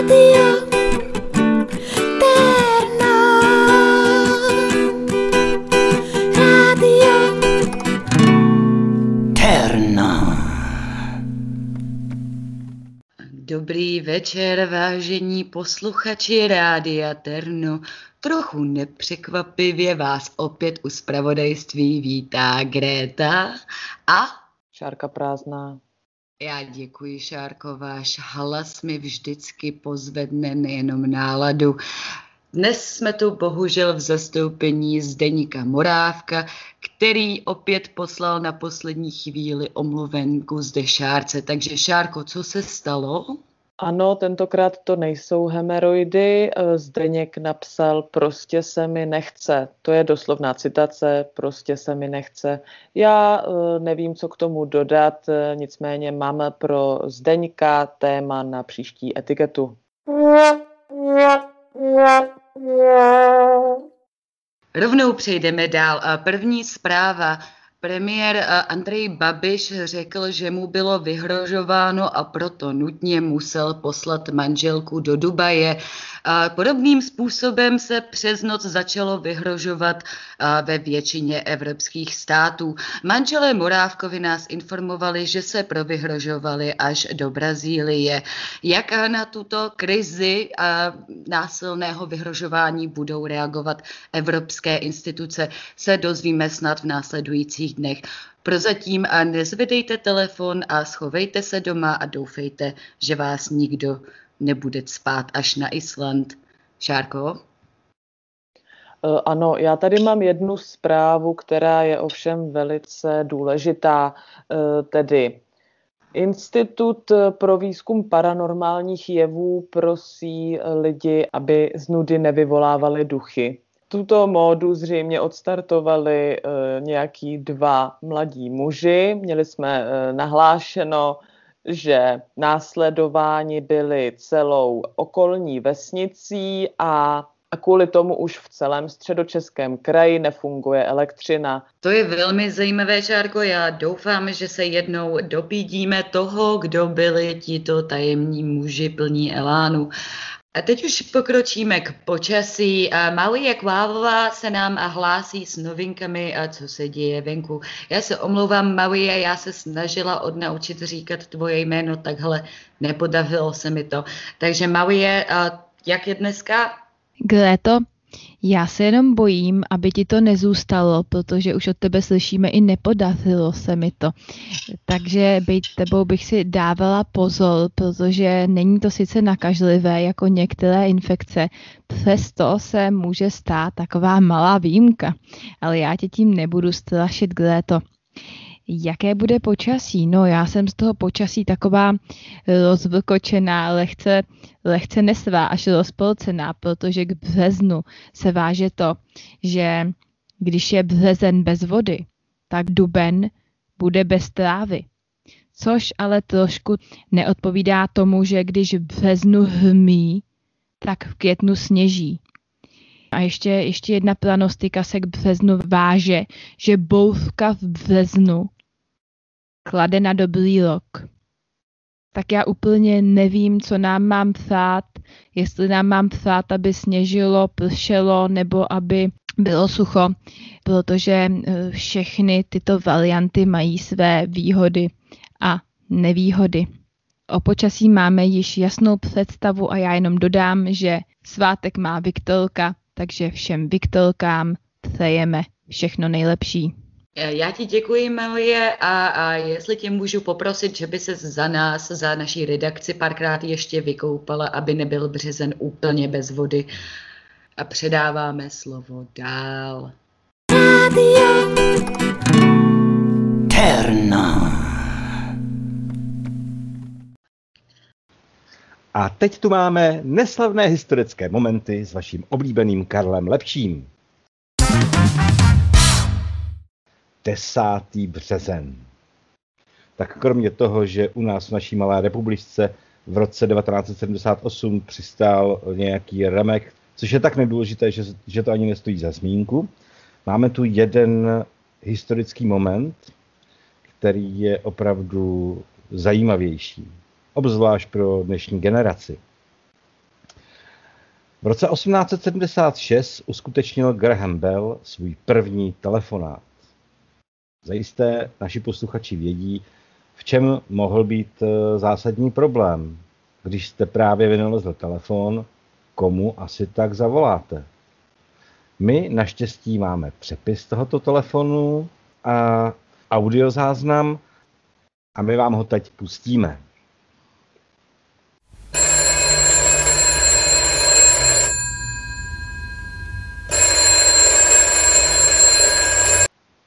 Radio Terno. Radio Terno. Dobrý večer, vážení posluchači Rádia Terno. Trochu nepřekvapivě vás opět u zpravodajství vítá Gréta a Šárka prázdná. Já děkuji, Šárko, váš hlas mi vždycky pozvedne nejenom náladu. Dnes jsme tu bohužel v zastoupení Zdeníka Morávka, který opět poslal na poslední chvíli omluvenku zde Šárce. Takže Šárko, co se stalo? Ano, tentokrát to nejsou hemeroidy. Eh, Zdeněk napsal, prostě se mi nechce. To je doslovná citace, prostě se mi nechce. Já eh, nevím, co k tomu dodat, eh, nicméně máme pro Zdeňka téma na příští etiketu. Rovnou přejdeme dál. První zpráva. Premiér eh, Andrej Babiš řekl, že mu bylo vyhrožováno a proto nutně musel poslat manželku do Dubaje. Podobným způsobem se přes noc začalo vyhrožovat a, ve většině evropských států. Manželé Morávkovi nás informovali, že se provyhrožovali až do Brazílie. Jak na tuto krizi a, násilného vyhrožování budou reagovat evropské instituce, se dozvíme snad v následujících dnech. Prozatím a nezvedejte telefon a schovejte se doma a doufejte, že vás nikdo nebude spát až na Island. Šárko? Eh, Ano, já tady mám jednu zprávu, která je ovšem velice důležitá, eh, tedy Institut pro výzkum paranormálních jevů prosí lidi, aby z nudy nevyvolávali duchy. Tuto módu zřejmě odstartovali eh, nějaký dva mladí muži. Měli jsme eh, nahlášeno, že následováni byli celou okolní vesnicí a a kvůli tomu už v celém středočeském kraji nefunguje elektřina. To je velmi zajímavé, Šárko. Já doufám, že se jednou dopídíme toho, kdo byli tito tajemní muži plní elánu. A teď už pokročíme k počasí. A Malie Kvávová se nám hlásí s novinkami, a co se děje venku. Já se omlouvám, Malie, já se snažila odnaučit říkat tvoje jméno, takhle nepodařilo se mi to. Takže Malie, a jak je dneska? Gréto, já se jenom bojím, aby ti to nezůstalo, protože už od tebe slyšíme i nepodařilo se mi to. Takže být tebou bych si dávala pozor, protože není to sice nakažlivé jako některé infekce, přesto se může stát taková malá výjimka. Ale já tě tím nebudu strašit, Gréto. Jaké bude počasí? No, já jsem z toho počasí taková rozvlkočená, lehce, lehce nesvá, až rozpolcená, protože k březnu se váže to, že když je březen bez vody, tak duben bude bez trávy. Což ale trošku neodpovídá tomu, že když v březnu hmí, tak v květnu sněží. A ještě, ještě jedna pranostika se k březnu váže, že bouřka v březnu klade na dobrý rok. Tak já úplně nevím, co nám mám psát, jestli nám mám psát, aby sněžilo, pršelo, nebo aby bylo sucho, protože eh, všechny tyto varianty mají své výhody a nevýhody. O počasí máme již jasnou představu a já jenom dodám, že svátek má Viktorka, takže všem Viktorkám přejeme všechno nejlepší. Já ti děkuji, Malie, a, a jestli tě můžu poprosit, že by se za nás, za naší redakci párkrát ještě vykoupala, aby nebyl březen úplně bez vody. A předáváme slovo dál. Radio Terno. A teď tu máme neslavné historické momenty s vaším oblíbeným Karlem Lepším. 10. březen. Tak kromě toho, že u nás v naší malé republice v roce 1978 přistál nějaký remek, což je tak nedůležité, že, že to ani nestojí za zmínku, máme tu jeden historický moment, který je opravdu zajímavější, obzvlášť pro dnešní generaci. V roce 1876 uskutečnil Graham Bell svůj první telefonát. Zajisté naši posluchači vědí, v čem mohl být eh, zásadní problém. Když jste právě vynalezl telefon, komu asi tak zavoláte? My naštěstí máme přepis tohoto telefonu a audiozáznam a my vám ho teď pustíme.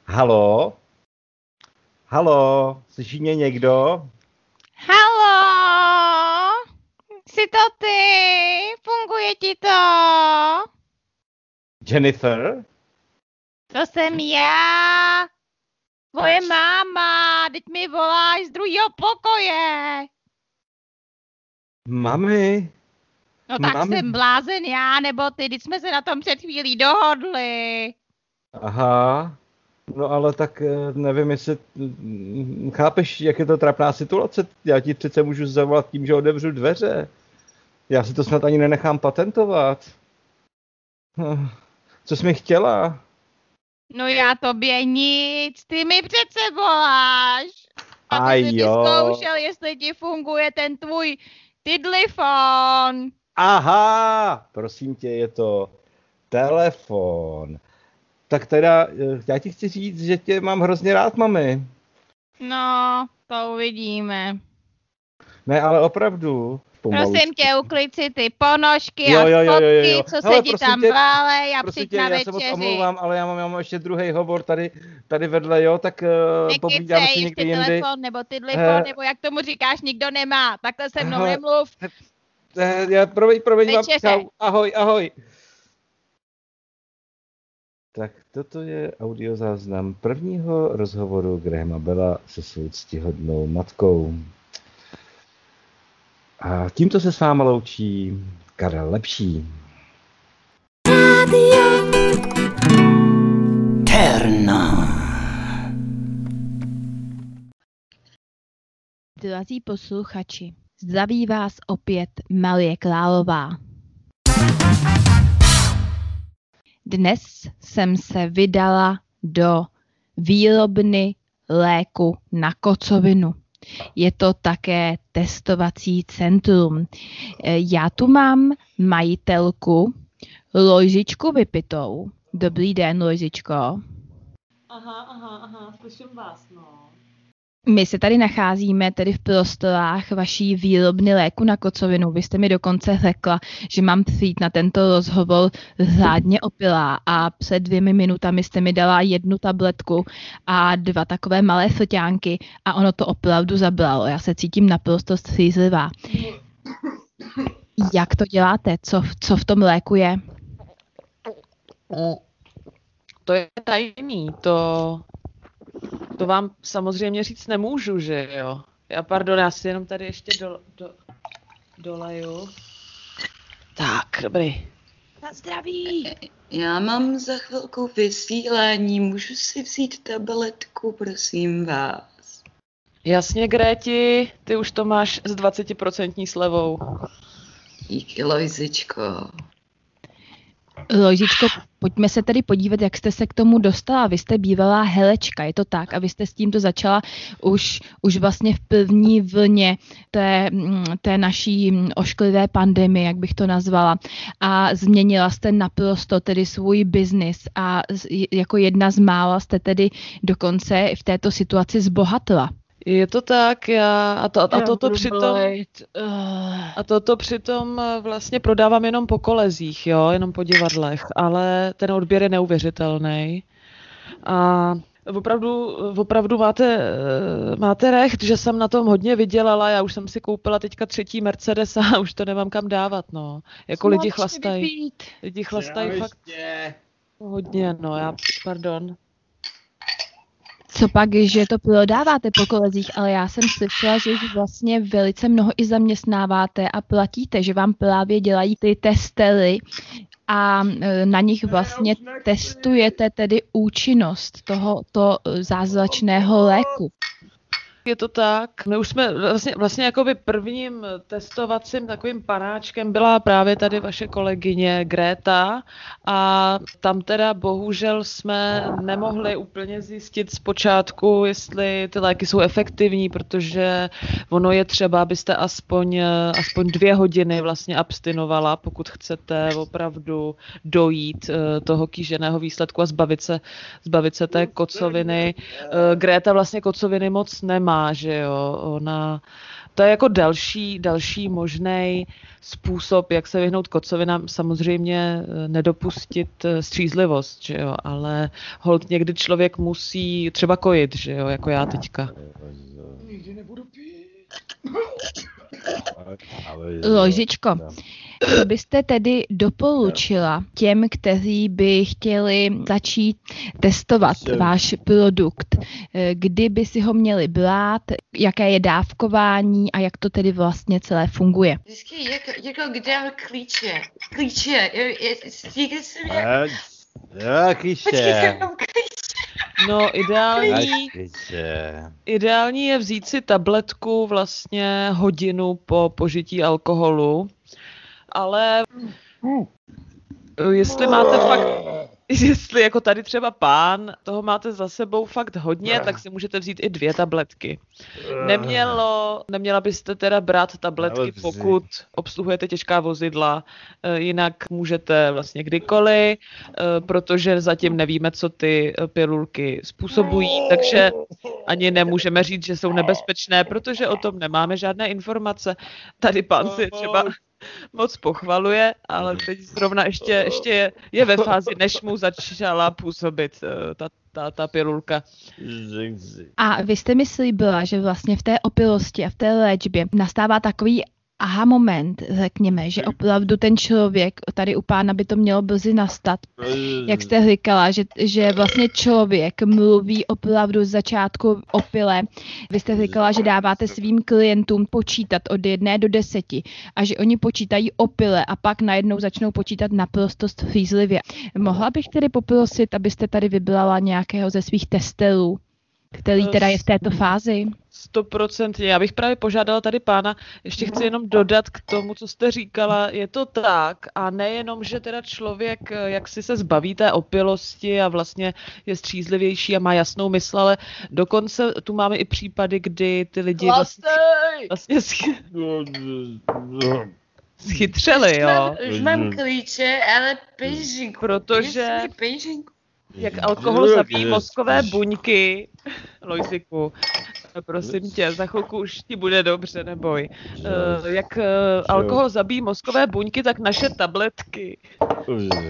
Halo? Halo, slyší mě někdo? Halo! Jsi to ty? Funguje ti to? Jennifer? To jsem já. Tvoje máma, teď mi voláš z druhého pokoje. Mami? No tak Mami. jsem blázen já, nebo ty, teď jsme se na tom před chvílí dohodli. Aha. No ale tak eh, nevím, jestli mm, chápeš, jak je to trapná situace. Já ti přece můžu zavolat tím, že otevřu dveře. Já si to snad ani nenechám patentovat. Hm, Co jsi mi chtěla? No já tobě nic, ty mi přece voláš. A ty jsi jo. zkoušel, jestli ti funguje ten tvůj tidlifon. Aha, prosím tě, je to telefon. Tak teda, eh, já ti chci říct, že tě mám hrozně rád, mami. No, to uvidíme. Ne, ale opravdu. Pomalu. Prosím tě, uklid si ty ponožky Jo, a jo, jo, jo, fotky, jo. co Hele, se ti prosím tam tě, válej a Prosím přijď tě, na já se moc večeři. omlouvám, ale já mám, já mám ještě druhý hovor tady, tady vedle, jo, tak uh, povídáme si Nekycej, někdy ty jindy. telefon nebo tidlifon, Eh. nebo jak tomu říkáš, nikdo nemá. Takhle se mnou Hele, nemluv. Eh, Já, promiň, promiň, mám, čau, ahoj, ahoj. Tak toto je audiozáznam prvního rozhovoru Grahama Bella se svou ctihodnou matkou. A tímto se s váma loučí Karel Lepší. Radio Terno. Drazí posluchači, zdraví vás opět Marie Králová. Dnes jsem se vydala do výrobny léku na kocovinu. Je to také testovací centrum. E, Já tu mám majitelku Lojžičku Vypitou. Dobrý den, Lojžičko. Aha, aha, aha, slyším vás, no. My se tady nacházíme tedy v prostorách vaší výrobny léku na kocovinu. Vy jste mi dokonce řekla, že mám přijít na tento rozhovor řádně opilá a před dvěmi minutami jste mi dala jednu tabletku a dva takové malé frťánky a ono to opravdu zabralo. Já se cítím naprosto střízlivá. Jak to děláte? Co, co v tom léku je? To je tajný, to, to vám samozřejmě říct nemůžu, že jo. Já pardon, já si jenom tady ještě do, do, doleju. Tak, dobrý. Na zdraví! Já mám za chvilku vysílání, můžu si vzít tabletku, prosím vás. Jasně, Gréti, ty už to máš s 20% slevou. Díky, Lojzičko. Lojžičko, pojďme se tedy podívat, jak jste se k tomu dostala. Vy jste bývalá helečka, je to tak? A vy jste s tímto začala už, už vlastně v první vlně té, té naší ošklivé pandemie, jak bych to nazvala. A změnila jste naprosto tedy svůj biznis a jako jedna z mála jste tedy dokonce v této situaci zbohatla. Je to tak, já, a, to, a Já toto přitom... A toto přitom vlastně prodávám jenom po kolezích, jo, jenom po divadlech, ale ten odběr je neuvěřitelný. A opravdu, opravdu máte, eh, máte recht, že jsem na tom hodně vydělala, já už jsem si koupila teďka třetí Mercedes a už to nemám kam dávat, no. Jako lidi chlastají, lidi chlastají fakt hodně, no, já, pardon. Co pak, že to prodáváte po kolezích, ale já jsem slyšela, že vlastně velice mnoho i zaměstnáváte a platíte, že vám právě dělají ty testery a e, na nich vlastně testujete tedy účinnost tohoto e, zázračného léku. Je to tak. My už jsme vlastně, vlastně jakoby prvním testovacím takovým panáčkem byla právě tady vaše kolegyně Greta a tam teda bohužel jsme nemohli úplně zjistit zpočátku, jestli ty léky jsou efektivní, protože ono je třeba, abyste aspoň, aspoň dvě hodiny vlastně abstinovala, pokud chcete opravdu dojít eh, toho kýženého výsledku a zbavit se, zbavit se té kocoviny. Eh, Greta vlastně kocoviny moc nemá, že jo, ona to je jako další, další možný způsob, jak se vyhnout kocovinám, samozřejmě eh, nedopustit střízlivost, že jo, ale hold někdy člověk musí třeba kojit, že jo, jako já teďka. Nikdy nebudu pít. Ložičko, co byste tedy doporučila těm, kteří by chtěli začít testovat váš produkt? Eh, Kdy by si ho měli brát, jaké je dávkování a jak to tedy vlastně celé funguje? Vždycky jako, jako kde klíče. Klíče. Je, je, Počkej, jsem klíče. No ideální, ideální je vzít si tabletku vlastně hodinu po požití alkoholu, ale eh, jestli máte fakt, jestli jako tady třeba pán, toho máte za sebou fakt hodně, tak si můžete vzít i dvě tabletky. Nemělo, neměla byste teda brát tabletky, pokud obsluhujete těžká vozidla, eh, jinak můžete vlastně kdykoliv, eh, protože zatím nevíme, co ty eh, pilulky způsobují, takže ani nemůžeme říct, že jsou nebezpečné, protože o tom nemáme žádné informace. Tady pán si třeba moc pochvaluje, ale teď zrovna ještě, ještě je, je ve fázi, než mu začala působit eh, ta, ta, ta pilulka. A vy jste mi slíbila, že vlastně v té opilosti a v té léčbě nastává takový aha moment, řekněme, že opravdu ten člověk, tady u pána by to mělo brzy nastat, jak jste říkala, že, že vlastně člověk mluví opravdu z začátku o pile. Vy jste říkala, že dáváte svým klientům počítat od jedné do deseti a že oni počítají o pile a pak najednou začnou počítat naprosto střízlivě. Mohla bych tedy poprosit, abyste tady vybrala nějakého ze svých testerů, který teda je v této fázi? Stoprocentně. Já bych právě požádala tady pána, ještě chci jenom dodat k tomu, co jste říkala, je to tak a nejenom, že teda člověk eh, jak si se zbaví té opilosti a vlastně je střízlivější a má jasnou mysl, ale dokonce tu máme i případy, kdy ty lidi vlastně, vlastně schy- schytřeli, jo. Mám, už mám klíče, ale pežinku. Protože- Pežinku. Jak alkohol zabíjí mozkové buňky. Lojziku, prosím tě, za chvilku už ti bude dobře, neboj. Eh, Jak eh, alkohol zabíjí mozkové buňky, tak naše tabletky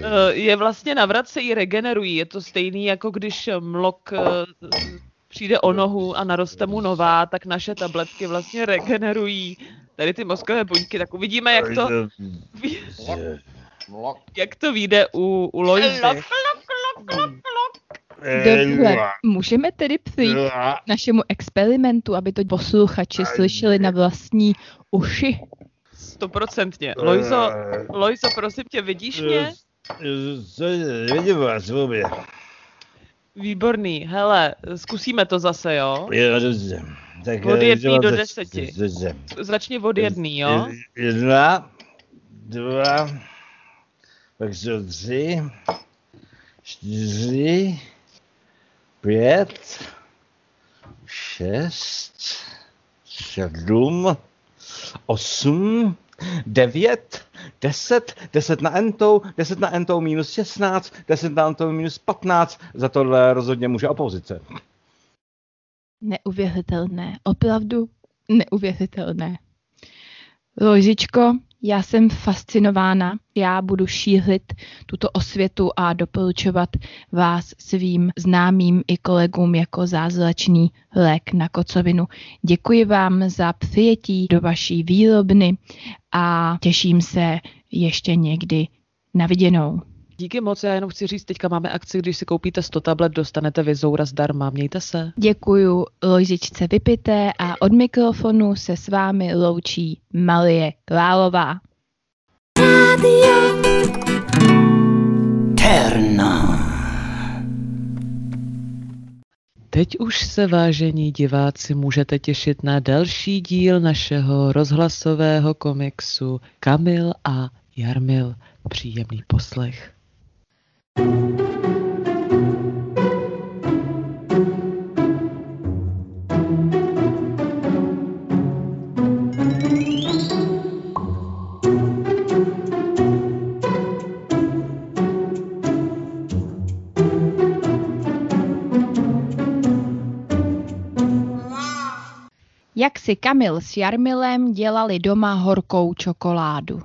eh, je vlastně navracejí, regenerují. Je to stejný, jako když mlok přijde o nohu a naroste mu nová, tak naše tabletky vlastně regenerují tady ty mozkové buňky. Tak uvidíme, jak to, jak to vyjde u, u Lojzy. Dobře, můžeme tedy přijít k našemu experimentu, aby to posluchači slyšeli na vlastní uši. Stoprocentně. Lojzo, Lojzo, prosím tě, vidíš mě? Co, vidím vás vůbec. Výborný. Hele, zkusíme to zase, jo? Jo, dobře. Tak, Od eh, jedný do deseti. Dobře. Začni od jedný, jo? Jedna, dva, pak jsou tři, čtyři, pět, šest, sedm, osm, devět, deset, deset na entou, deset na entou minus šestnáct, deset na entou minus patnáct, za tohle rozhodně může opozice. Neuvěřitelné, opravdu neuvěřitelné. Ložičko, já jsem fascinována. Já budu šířit tuto osvětu a doporučovat vás svým známým i kolegům jako zázračný lék na kocovinu. Děkuji vám za přijetí do vaší výrobny a těším se ještě někdy na viděnou. Díky moc, já jenom chci říct, teďka máme akci, když si koupíte 100 tablet, dostanete vizoura zdarma. Mějte se. Děkuju Lojzičce Vypité a od mikrofonu se s vámi loučí Malie Králová. Radio Terno. teď už se vážení diváci můžete těšit na další díl našeho rozhlasového komiksu Kamil a Jarmil. Příjemný poslech. Jak si Kamil s Jarmilem dělali doma horkou čokoládu.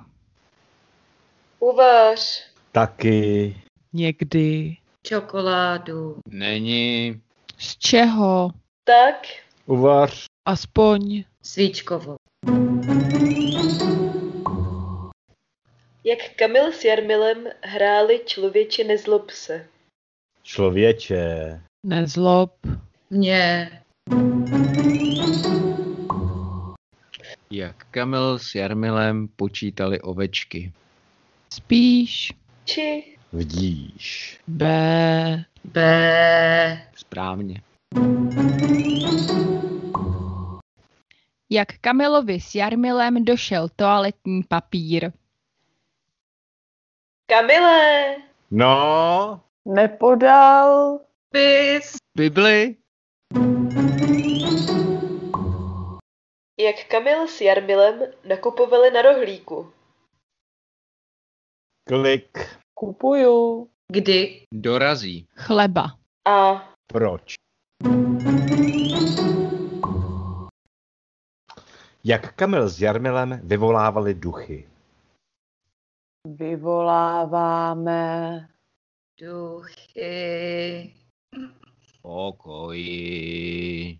Uvař. Taky. Někdy Čokoládu. Není. Z čeho? Tak. Uvař. aspoň Svíčkovou. Jak Kamil s Jarmilem hráli člověče nezlob se. Člověče. nezlob, Mě. Jak Kamil s Jarmilem počítali ovečky. Spíš Či Vdíš. B, B. Správně. jak Kamilovi s Jarmilem došel toaletní papír. Kamile! No, nepodal, Pis. Bibli? Jak Kamil s Jarmilem nakupovali na rohlíku. klik. Kupuju, Kdy? Dorazí. Chleba. A Proč? Jak Kamil s Jarmilem vyvolávali duchy. vyvoláváme, Duchy. Pokoji.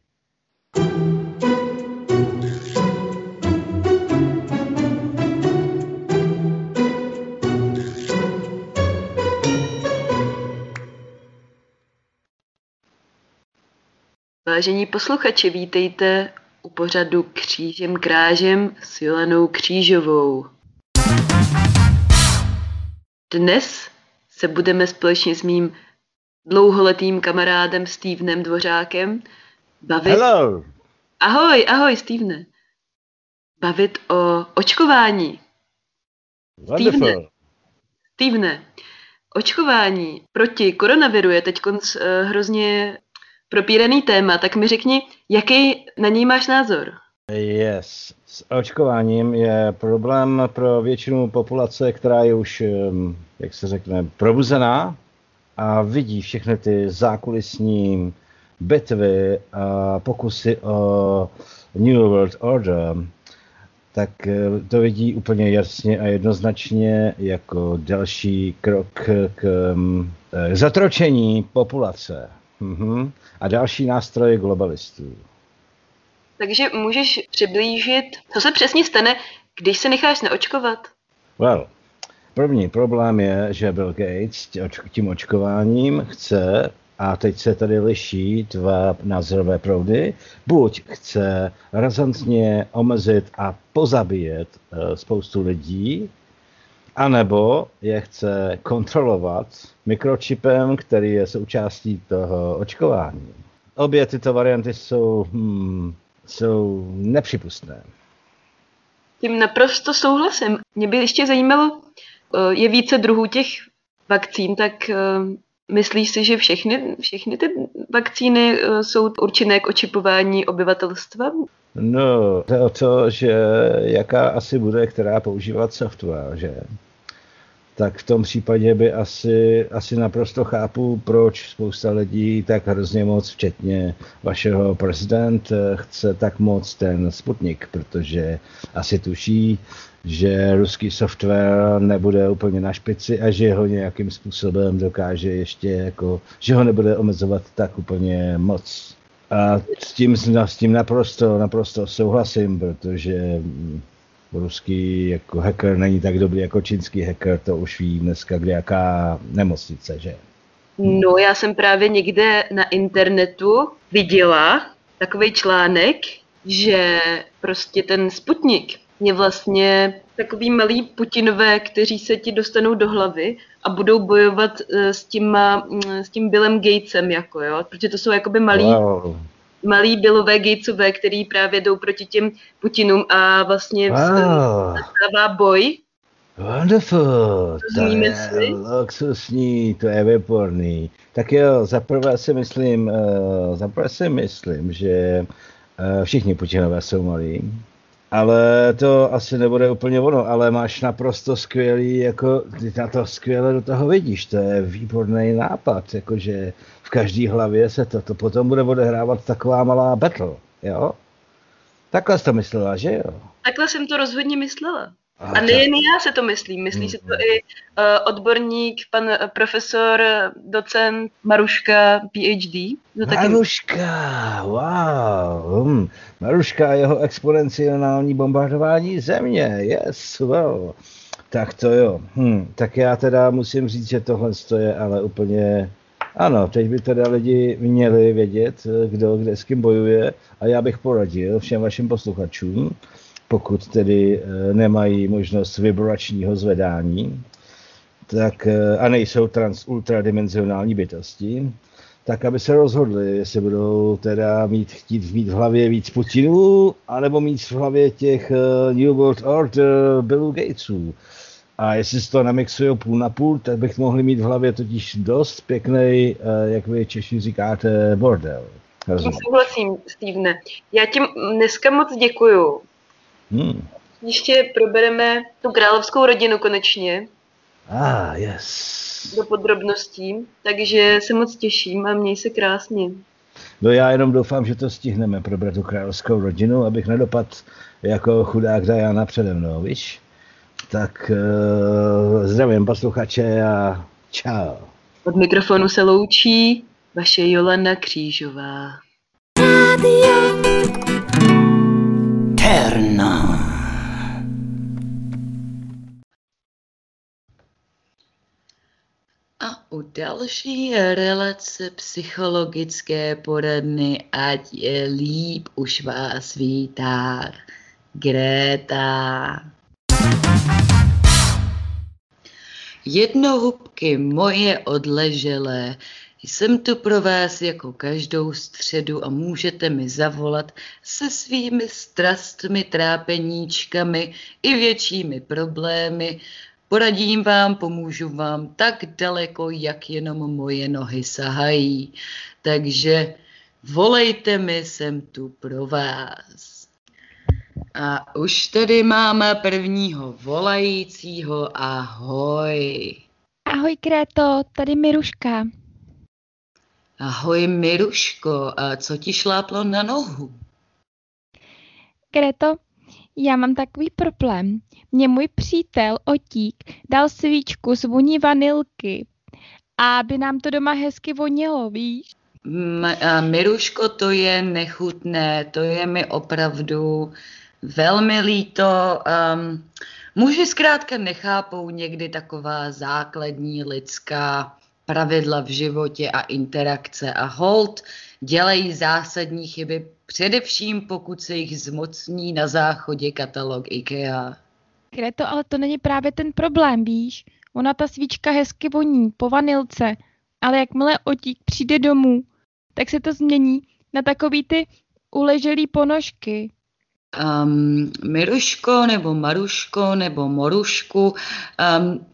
Vážení posluchači, vítejte u pořadu Křížem krážem s Jolenou Křížovou. Dnes se budeme společně s mým dlouholetým kamarádem Stevenem Dvořákem bavit... Hello! Ahoj, ahoj, Stevene. Bavit o očkování. Wonderful. Stevene, očkování proti koronaviru je teď hrozně propíraný téma, tak mi řekni, jaký na něj máš názor? Yes. S očkováním je problém pro většinu populace, která je už, jak se řekne, probuzená a vidí všechny ty zákulisní bitvy a pokusy o New World Order, tak eh, to vidí úplně jasně a jednoznačně jako další krok k eh, zatročení populace. Mhm. A další nástroj globalistů. Takže můžeš přiblížit, co se přesně stane, když se necháš neočkovat? Well, první problém je, že Bill Gates tím očkováním chce, a teď se tady liší dva názorové proudy, buď chce razantně omezit a pozabíjet eh, spoustu lidí, anebo je chce kontrolovat mikročipem, který je součástí toho očkování. Obě tyto varianty jsou, hmm, jsou nepřipustné. Tím naprosto souhlasím. Mě by ještě zajímalo, eh, je více druhů těch vakcín, tak eh, myslíš si, že všechny, všechny ty vakcíny eh, jsou určené k očipování obyvatelstva? No, jde o to, že jaká asi bude, která používat software, že? Tak v tom případě by asi, asi naprosto chápu, proč spousta lidí tak hrozně moc, včetně vašeho prezident, chce tak moc ten Sputnik, protože asi tuší, že ruský software nebude úplně na špici a že ho nějakým způsobem dokáže ještě jako, že ho nebude omezovat tak úplně moc. A s tím, s tím naprosto, naprosto souhlasím, protože ruský jako hacker není tak dobrý jako čínský hacker, to už ví dneska kde jaká nemocnice, že? No, já jsem právě někde na internetu viděla takový článek, že prostě ten Sputnik je vlastně takový malý Putinové, kteří se ti dostanou do hlavy a budou bojovat eh, s tím, s tím Billem Gatesem, jako jo, protože to jsou jakoby malí, Wow. Malí Billové Gatesové, který právě jdou proti těm Putinům a vlastně Wow. boj. Wonderful, to je si? luxusní, to je výborný. Tak jo, zaprvé si myslím, uh, zaprvé si myslím, že uh, všichni Putinové jsou malí, ale to asi nebude úplně ono, ale máš naprosto skvělý, jako ty na to skvěle do toho vidíš, to je výborný nápad, jakože v každé hlavě se to, to potom bude odehrávat taková malá battle, jo? Takhle jsi to myslela, že jo? Takhle jsem to rozhodně myslela. A nejen já se to myslím, myslí si to i uh, odborník, pan eh, profesor, eh, docent Maruška, PhD. To taky Maruška, wow. Hm. Maruška a jeho exponenciální bombardování země, yes, well. Tak to jo. Hm. Tak já teda musím říct, že tohle je ale úplně... Ano, teď by teda lidi měli vědět, kdo kde s kým bojuje a já bych poradil všem vašim posluchačům, pokud tedy eh, nemají možnost vibračního zvedání, tak, eh, a nejsou trans ultradimenzionální bytosti, tak aby se rozhodli, jestli budou teda mít, chtít mít v hlavě víc Putinů, anebo mít v hlavě těch uh, New World Order Billu Gatesů. A jestli si to namixují půl na půl, tak bych mohli mít v hlavě totiž dost pěkný, jak vy Češi říkáte, bordel. Rozumím. souhlasím, Stevene. Já ti dneska moc děkuju. Hmm. Ještě probereme tu královskou rodinu konečně Ah, yes. do podrobností, takže se moc těším a měj se krásně. No já jenom doufám, že to stihneme probrat tu královskou rodinu, abych nedopad jako chudák Diana přede mnou, víš? Tak uh, zdravím posluchače a čau. Od mikrofonu se loučí vaše Jolana Křížová. Radio Terna. A u další relace psychologické poradny Ať je líp už vás vítá Gréta. Jednohubky moje odleželé, jsem tu pro vás jako každou středu a můžete mi zavolat se svými strastmi, trápeníčkami i většími problémy. Poradím vám, pomůžu vám tak daleko, jak jenom moje nohy sahají. Takže volejte mi, jsem tu pro vás. A už tady máme prvního volajícího. Ahoj. Ahoj Kréto, tady Miruška. Ahoj Miruško, a co ti šláplo na nohu? Kréto, já mám takový problém. Mně můj přítel Otík dal svíčku z voní vanilky, aby nám to doma hezky vonilo, víš? M- a Miruško, to je nechutné, to je mi opravdu velmi líto. Um, muži zkrátka nechápou někdy taková základní lidská pravidla v životě a interakce a hold dělají zásadní chyby, především pokud se jich zmocní na záchodě katalog IKEA. Kréto, ale to není právě ten problém, víš? Ona ta svíčka hezky voní, po vanilce, ale jakmile Otík přijde domů, tak se to změní na takový ty uleželý ponožky. Um, Miruško nebo Maruško nebo Morušku, um,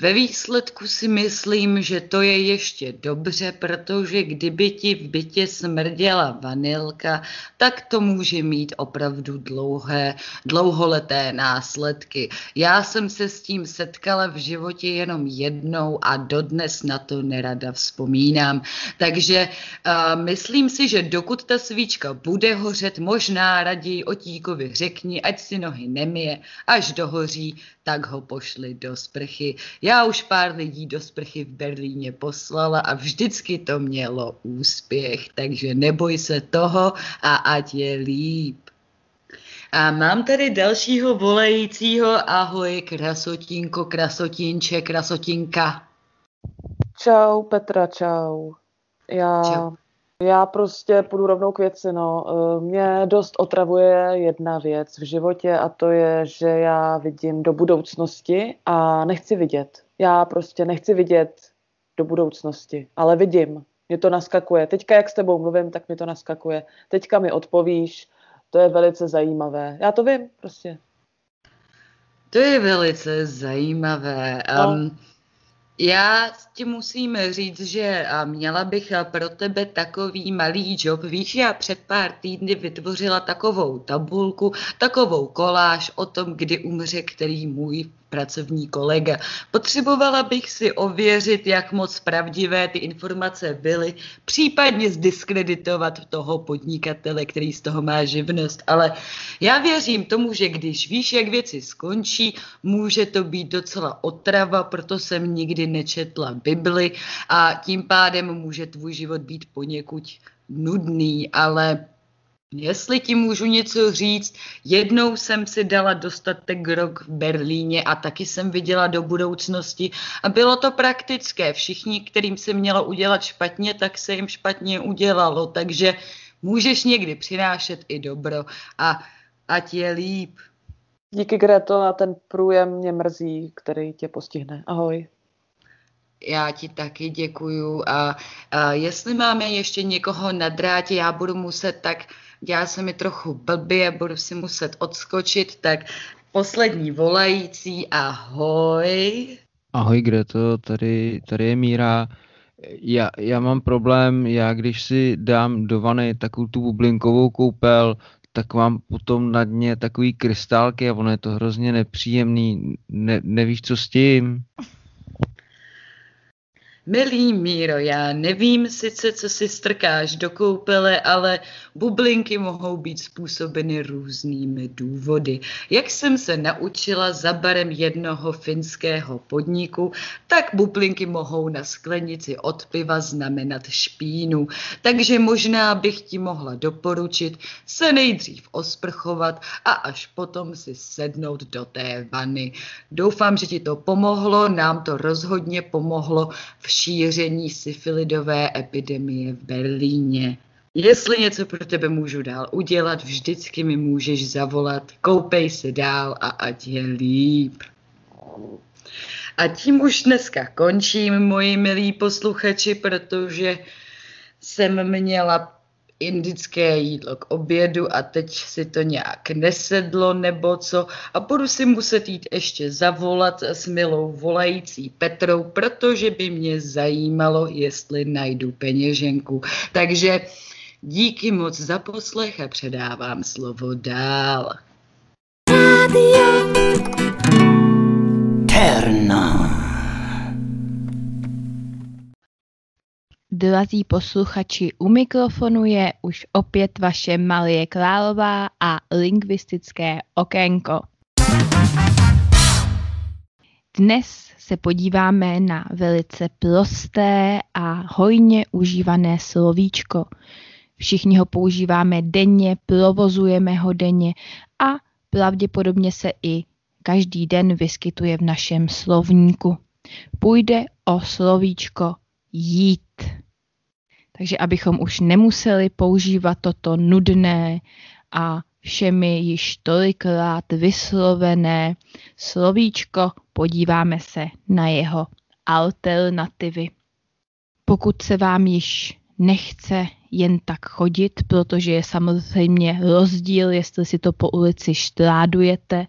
ve výsledku si myslím, že to je ještě dobře, protože kdyby ti v bytě smrděla vanilka, tak to může mít opravdu dlouhé, dlouholeté následky. Já jsem se s tím setkala v životě jenom jednou a dodnes na to nerada vzpomínám. Takže uh, myslím si, že dokud ta svíčka bude hořet, možná raději otíkovi řekni, ať si nohy nemije, až dohoří, tak ho pošli do sprchy. Já už pár lidí do sprchy v Berlíně poslala a vždycky to mělo úspěch, takže neboj se toho a ať je líp. A mám tady dalšího volajícího. Ahoj, krasotínko, krasotínče, krasotinka. Čau, Petra, čau. Já Čau. Já prostě půjdu rovnou k věci, no. Eh, Mě dost otravuje jedna věc v životě a to je, že já vidím do budoucnosti a nechci vidět. Já prostě nechci vidět do budoucnosti, ale vidím. Mě to naskakuje. Teďka, jak s tebou mluvím, tak mi to naskakuje. Teďka mi odpovíš, to je velice zajímavé. Já to vím prostě. To je velice zajímavé. No. Um, já ti musím říct, že měla bych a, pro tebe takový malý job. Víš, já před pár týdny vytvořila takovou tabulku, takovou koláž o tom, kdy umře který můj pracovní kolega. Potřebovala bych si ověřit, jak moc pravdivé ty informace byly, případně zdiskreditovat toho podnikatele, který z toho má živnost. Ale já věřím tomu, že když víš, jak věci skončí, může to být docela otrava, proto jsem nikdy nečetla Bibli a tím pádem může tvůj život být poněkud nudný, ale Jestli ti můžu něco říct, jednou jsem si dala dostatek rok v Berlíně a taky jsem viděla do budoucnosti a bylo to praktické. Všichni, kterým se mělo udělat špatně, tak se jim špatně udělalo, takže můžeš někdy přinášet i dobro a ať je líp. Díky Greto na ten průjem mě mrzí, který tě postihne. Ahoj. Já ti taky děkuju a, a jestli máme ještě někoho na drátě, já budu muset tak, dělá se mi trochu blbě, budu si muset odskočit, tak poslední volající, ahoj. Ahoj Greto, tady, tady je Míra. Já, já mám problém, já když si dám do vany takovou tu bublinkovou koupel, tak mám potom na dně takový krystálky a ono je to hrozně nepříjemný. Ne, nevíš, co s tím? Milý Míro, já nevím sice, co si strkáš do koupele, ale bublinky mohou být způsobeny různými důvody. Jak jsem se naučila za barem jednoho finského podniku, tak bublinky mohou na sklenici od piva znamenat špínu. Takže možná bych ti mohla doporučit se nejdřív osprchovat a až potom si sednout do té vany. Doufám, že ti to pomohlo, nám to rozhodně pomohlo v šíření syfilidové epidemie v Berlíně. Jestli něco pro tebe můžu dál udělat, vždycky mi můžeš zavolat. Koupej se dál a ať je líp. A tím už dneska končím, moji milí posluchači, protože jsem měla indické jídlo k obědu a teď si to nějak nesedlo nebo co a budu si muset jít ještě zavolat s milou volající Petrou, protože by mě zajímalo, jestli najdu peněženku. Takže díky moc za poslech a předávám slovo dál. Radio Terna. Drazí posluchači, u mikrofonu je už opět vaše Malie Králová a lingvistické okénko. Dnes se podíváme na velice prosté a hojně užívané slovíčko. Všichni ho používáme denně, provozujeme ho denně a pravděpodobně se i každý den vyskytuje v našem slovníku. Půjde o slovíčko jít. Takže abychom už nemuseli používat toto nudné a všemi již tolikrát vyslovené slovíčko, podíváme se na jeho alternativy. Pokud se vám již nechce jen tak chodit, protože je samozřejmě rozdíl, jestli si to po ulici štrádujete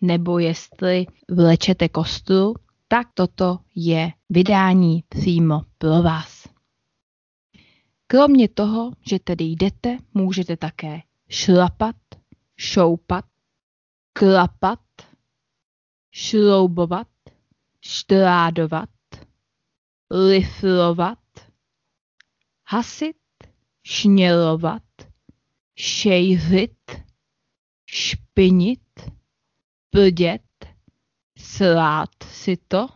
nebo jestli vlečete kostru, tak toto je vydání přímo pro vás. Kromě toho, že tedy jdete, můžete také šlapat, šoupat, klapat, šroubovat, štrádovat, lifrovat, hasit, šnělovat, šejřit, špinit, prdět, slát si to,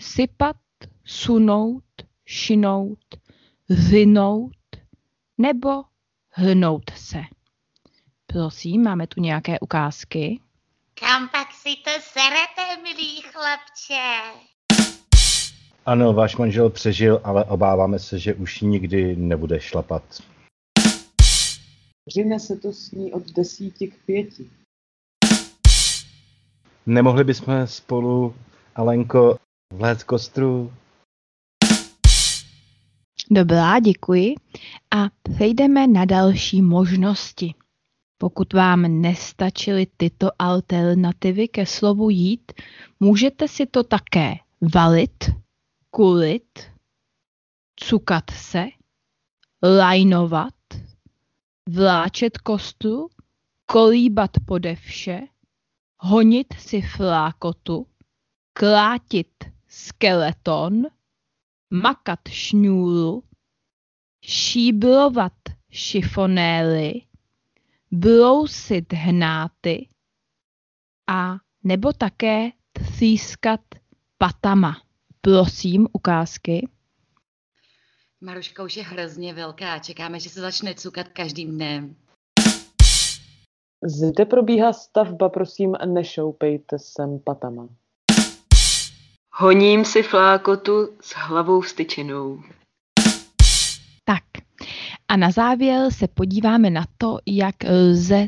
sypat, sunout, šinout, vynout nebo hnout se. Prosím, máme tu nějaké ukázky. Kam pak si to serete, milý chlapče? Ano, váš manžel přežil, ale obáváme se, že už nikdy nebude šlapat. Řine se to sní od desíti k pěti. Nemohli bychom spolu, Alenko, vlézt kostru? Dobrá, děkuji. A přejdeme na další možnosti. Pokud vám nestačily tyto alternativy ke slovu jít, můžete si to také valit, kulit, cukat se, lajnovat, vláčet kostru, kolíbat pode vše, honit si flákotu, klátit skeleton, makat šňůru, šíblovat šifonély, blousit hnáty a nebo také třískat patama. Prosím, ukázky. Maruška už je hrozně velká, čekáme, že se začne cukat každým dnem. Zde probíhá stavba, prosím, nešoupejte sem patama. Honím si flákotu s hlavou vstyčenou. Tak. A na závěr se podíváme na to, jak lze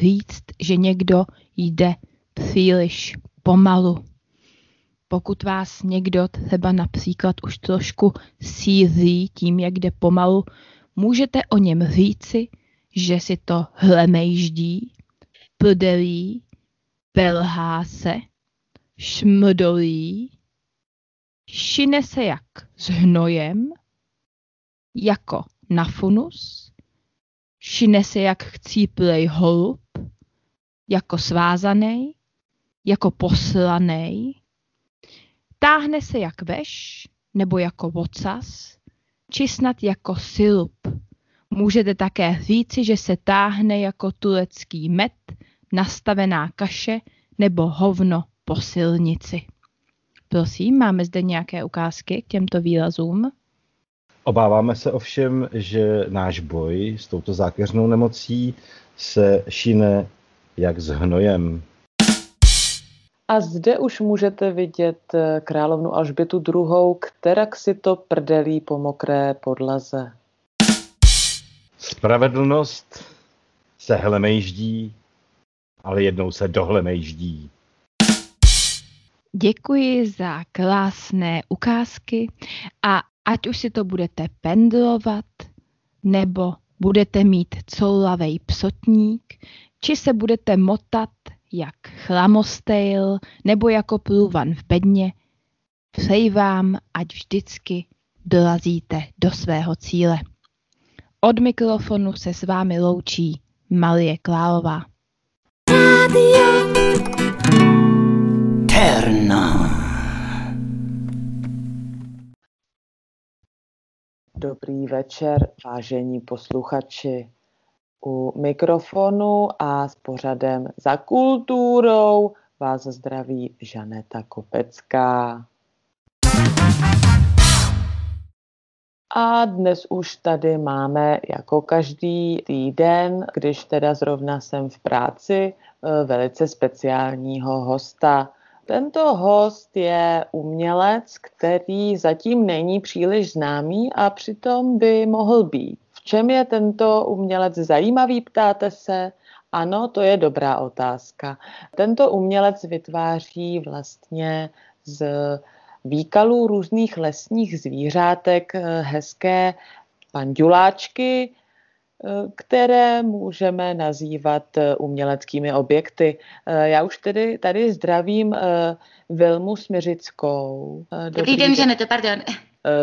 říct, že někdo jde příliš pomalu. Pokud vás někdo třeba například už trošku sízí tím, jak jde pomalu, můžete o něm říci, že si to hlemejždí, prdelí, pelhá se, šmdolí, šine se jak s hnojem, jako na funus, šine se jak chcíplej holub, jako svázaný, jako poslanej, táhne se jak veš, nebo jako vocas, či snad jako silup. Můžete také říci, že se táhne jako turecký med, nastavená kaše nebo hovno po silnici. Prosím, máme zde nějaké ukázky k těmto výrazům? Obáváme se ovšem, že náš boj s touto zákeřnou nemocí se šine jak s hnojem. A zde už můžete vidět eh, královnu Alžbětu II., která si to prdelí po mokré podlaze. Spravedlnost se hlemejždí, ale jednou se dohlemejždí. Děkuji za krásné ukázky a ať už si to budete pendlovat, nebo budete mít coulavej psotník, či se budete motat jak chlamostejl nebo jako průvan v bedně, přeji vám, ať vždycky dorazíte do svého cíle. Od mikrofonu se s vámi loučí Marie Klálová. Radio Terno. Dobrý večer, vážení posluchači. U mikrofonu a s pořadem za kulturou vás zdraví Žaneta Kopecká. A dnes už tady máme jako každý týden, když teda zrovna jsem v práci, eh, velice speciálního hosta. Tento host je umělec, který zatím není příliš známý a přitom by mohl být. V čem je tento umělec zajímavý, ptáte se? Ano, to je dobrá otázka. Tento umělec vytváří vlastně z výkalů různých lesních zvířátek eh, hezké panduláčky, které můžeme nazývat eh, uměleckými objekty. Já už tedy tady zdravím Vilmu Směřickou. Dobrý den, Žaneto, pardon.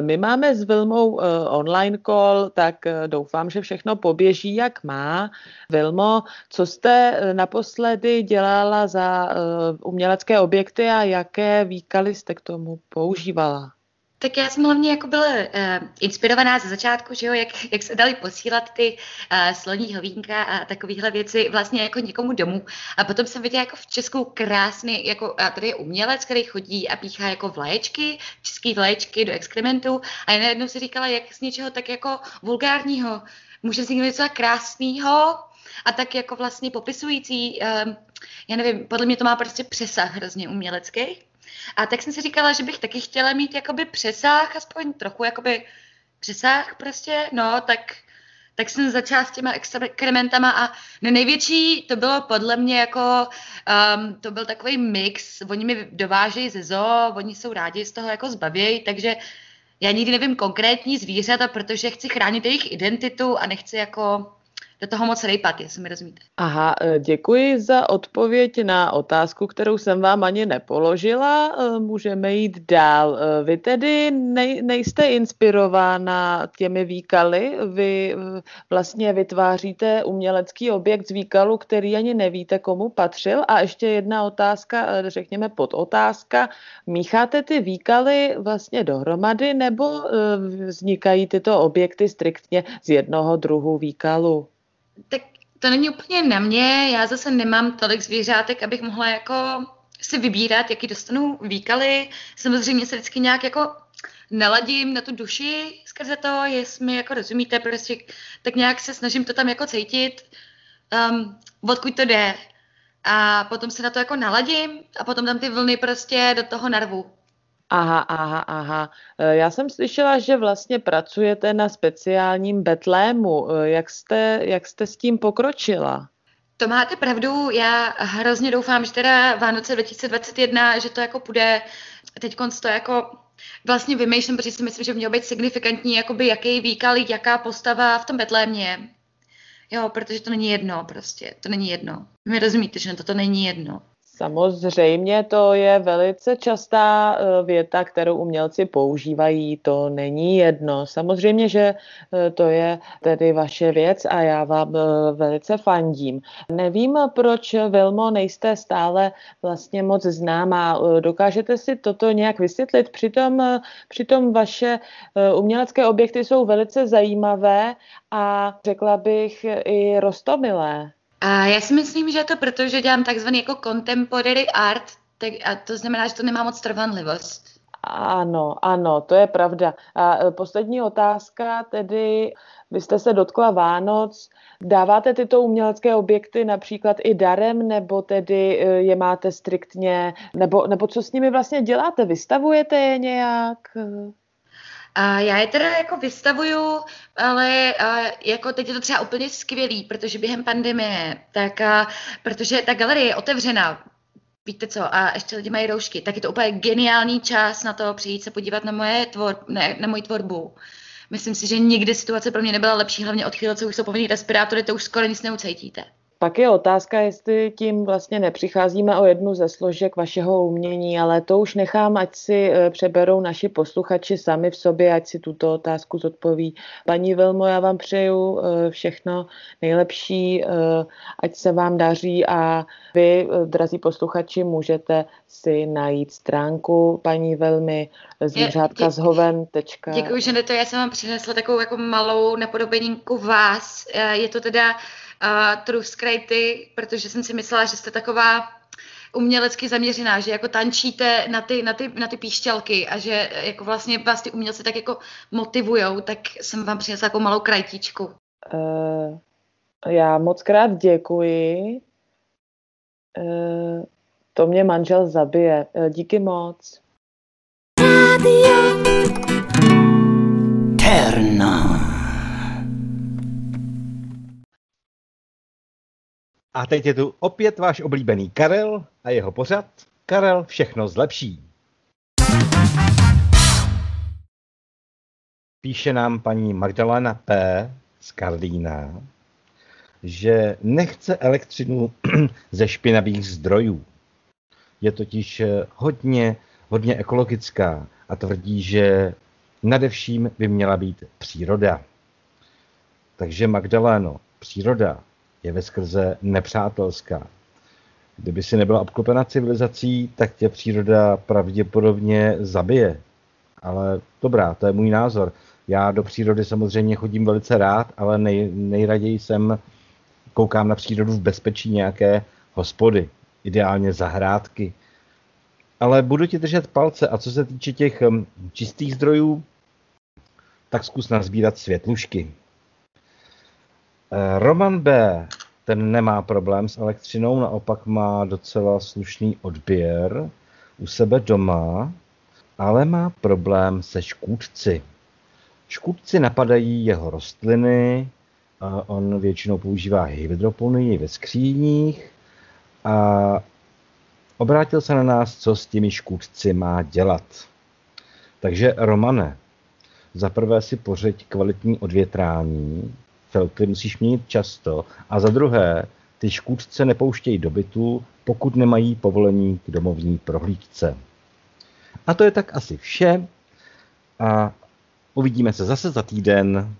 My máme s Vilmou online call, tak doufám, že všechno poběží, jak má. Vilmo, co jste naposledy dělala za umělecké objekty a jaké výkaly jste k tomu používala? Tak já jsem hlavně jako byla uh, inspirovaná ze začátku, že jo, jak, jak se dali posílat ty uh, sloní hlvínka a takovéhle věci vlastně jako někomu domů. A potom jsem viděla jako v Česku krásný, jako a tady je umělec, který chodí a píchá jako vlaječky, český vlaječky do exkrementu a já najednou si říkala, jak z něčeho tak jako vulgárního může vzniknout něco krásného, a tak jako vlastně popisující, um, já nevím, podle mě to má prostě přesah hrozně umělecký. A tak jsem si říkala, že bych taky chtěla mít jakoby přesah, aspoň trochu jakoby přesah prostě, no, tak tak jsem začala s těma experimentama a největší to bylo podle mě jako, um, to byl takový mix, oni mi dovážejí ze zoo, oni jsou rádi z toho jako zbavějí, takže já nikdy nevím konkrétní zvířata, protože chci chránit jejich identitu a nechci jako do toho moc rejpat, jestli mi rozumíte. Aha, e, děkuji za odpověď na otázku, kterou jsem vám ani nepoložila. E, můžeme jít dál. E, vy tedy nej, nejste inspirována těmi výkaly, vy vlastně vytváříte umělecký objekt z výkalu, který ani nevíte, komu patřil. A ještě jedna otázka, řekněme podotázka. Mícháte ty výkaly vlastně dohromady nebo vznikají tyto objekty striktně z jednoho druhu výkalu? Tak to není úplně na mě, já zase nemám tolik zvířátek, abych mohla jako si vybírat, jaký dostanu výkaly. Samozřejmě se vždycky nějak jako naladím na tu duši skrze to, jestli mi jako rozumíte, prostě tak nějak se snažím to tam jako cítit, um, odkud to jde. A potom se na to jako naladím a potom tam ty vlny prostě do toho narvu. Aha, aha, aha. E, já jsem slyšela, že vlastně pracujete na speciálním betlému. E, jak jste, jak jste s tím pokročila? To máte pravdu, já hrozně doufám, že teda Vánoce 2021, že to jako půjde, teď to jako vlastně vymýšlím, protože si myslím, že mělo být signifikantní, jakoby jaký výkal, jaká postava v tom Betlémě. Jo, protože to není jedno prostě, to není jedno. Vy rozumíte, že to není jedno. Samozřejmě to je velice častá eh, věta, kterou umělci používají, to není jedno. Samozřejmě, že eh, to je tedy vaše věc a já vám eh, velice fandím. Nevím, proč Vilmo nejste stále vlastně moc známá. Dokážete si toto nějak vysvětlit? Přitom, přitom vaše umělecké objekty jsou velice zajímavé a řekla bych i rostomilé. A já si myslím, že je to proto, že dělám takzvaný jako contemporary art, tak, a to znamená, že to nemá moc trvanlivost. Ano, ano, to je pravda. A e, poslední otázka, tedy vy jste se dotkla Vánoc, dáváte tyto umělecké objekty například i darem, nebo tedy e, je máte striktně, nebo, nebo co s nimi vlastně děláte? Vystavujete je nějak? A já je teda jako vystavuju, ale jako teď je to třeba úplně skvělý, protože během pandemie, tak a, protože ta galerie je otevřená, víte co, a ještě lidi mají roušky, tak je to úplně geniální čas na to přijít se podívat na, moje tvor, ne, na moji tvorbu. Myslím si, že nikdy situace pro mě nebyla lepší, hlavně od chvíle, co už jsou povinný respirátory, to už skoro nic neucítíte. Pak je otázka, jestli tím vlastně nepřicházíme o jednu ze složek vašeho umění, ale to už nechám, ať si eh, přeberou naši posluchači sami v sobě, ať si tuto otázku zodpoví. Paní Vilmo, já vám přeju eh, všechno nejlepší, eh, ať se vám daří a vy, drazí posluchači, můžete si najít stránku paní Velmi zvířátka z hoven. Děkuji, že to já jsem vám přinesla takovou jako malou napodobeninku vás. Je to teda uh, True protože jsem si myslela, že jste taková umělecky zaměřená, že jako tančíte na ty, na ty, na ty píšťalky a že jako vlastně vás ty umělci tak jako motivujou, tak jsem vám přinesla jako malou krajtičku. Uh, já moc krát děkuji. Uh, to mě manžel zabije. Uh, díky moc. Radio. Terna. A teď je tu opět váš oblíbený Karel a jeho pořad Karel všechno zlepší. Píše nám paní Magdalena P. z Karlína, že nechce elektřinu ze špinavých zdrojů. Je totiž hodně, hodně ekologická a tvrdí, že nadevším by měla být příroda. Takže Magdaléno, příroda je ve skrze nepřátelská. Kdyby si nebyla obklopena civilizací, tak tě příroda pravděpodobně zabije. Ale dobrá, to je můj názor. Já do přírody samozřejmě chodím velice rád, ale nej, nejraději jsem koukám na přírodu v bezpečí nějaké hospody, ideálně zahrádky. Ale budu ti držet palce a co se týče těch hm, čistých zdrojů, tak zkus nazbírat světlušky. Eh, Roman B. ten nemá problém s elektřinou, naopak má docela slušný odběr u sebe doma, ale má problém se škůdci. Škůdci napadají jeho rostliny, a on většinou používá hydroponii ve skříních a obrátil se na nás, co s těmi škůdci má dělat. Takže Romane, za prvé si pořeď kvalitní odvětrání, filtry musíš měnit často a za druhé, ty škůdce nepouštějí do bytu, pokud nemají povolení k domovní prohlídce. A to je tak asi vše a uvidíme se zase za týden.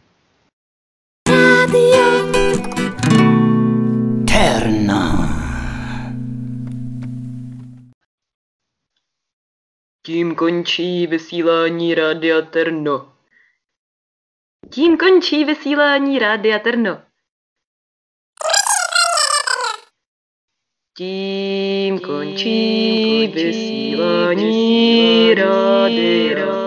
Radio Terna. Tím končí vysílání Rádia Terno. Tím končí vysílání Rádia Terno. Tím končí vysílání Rádia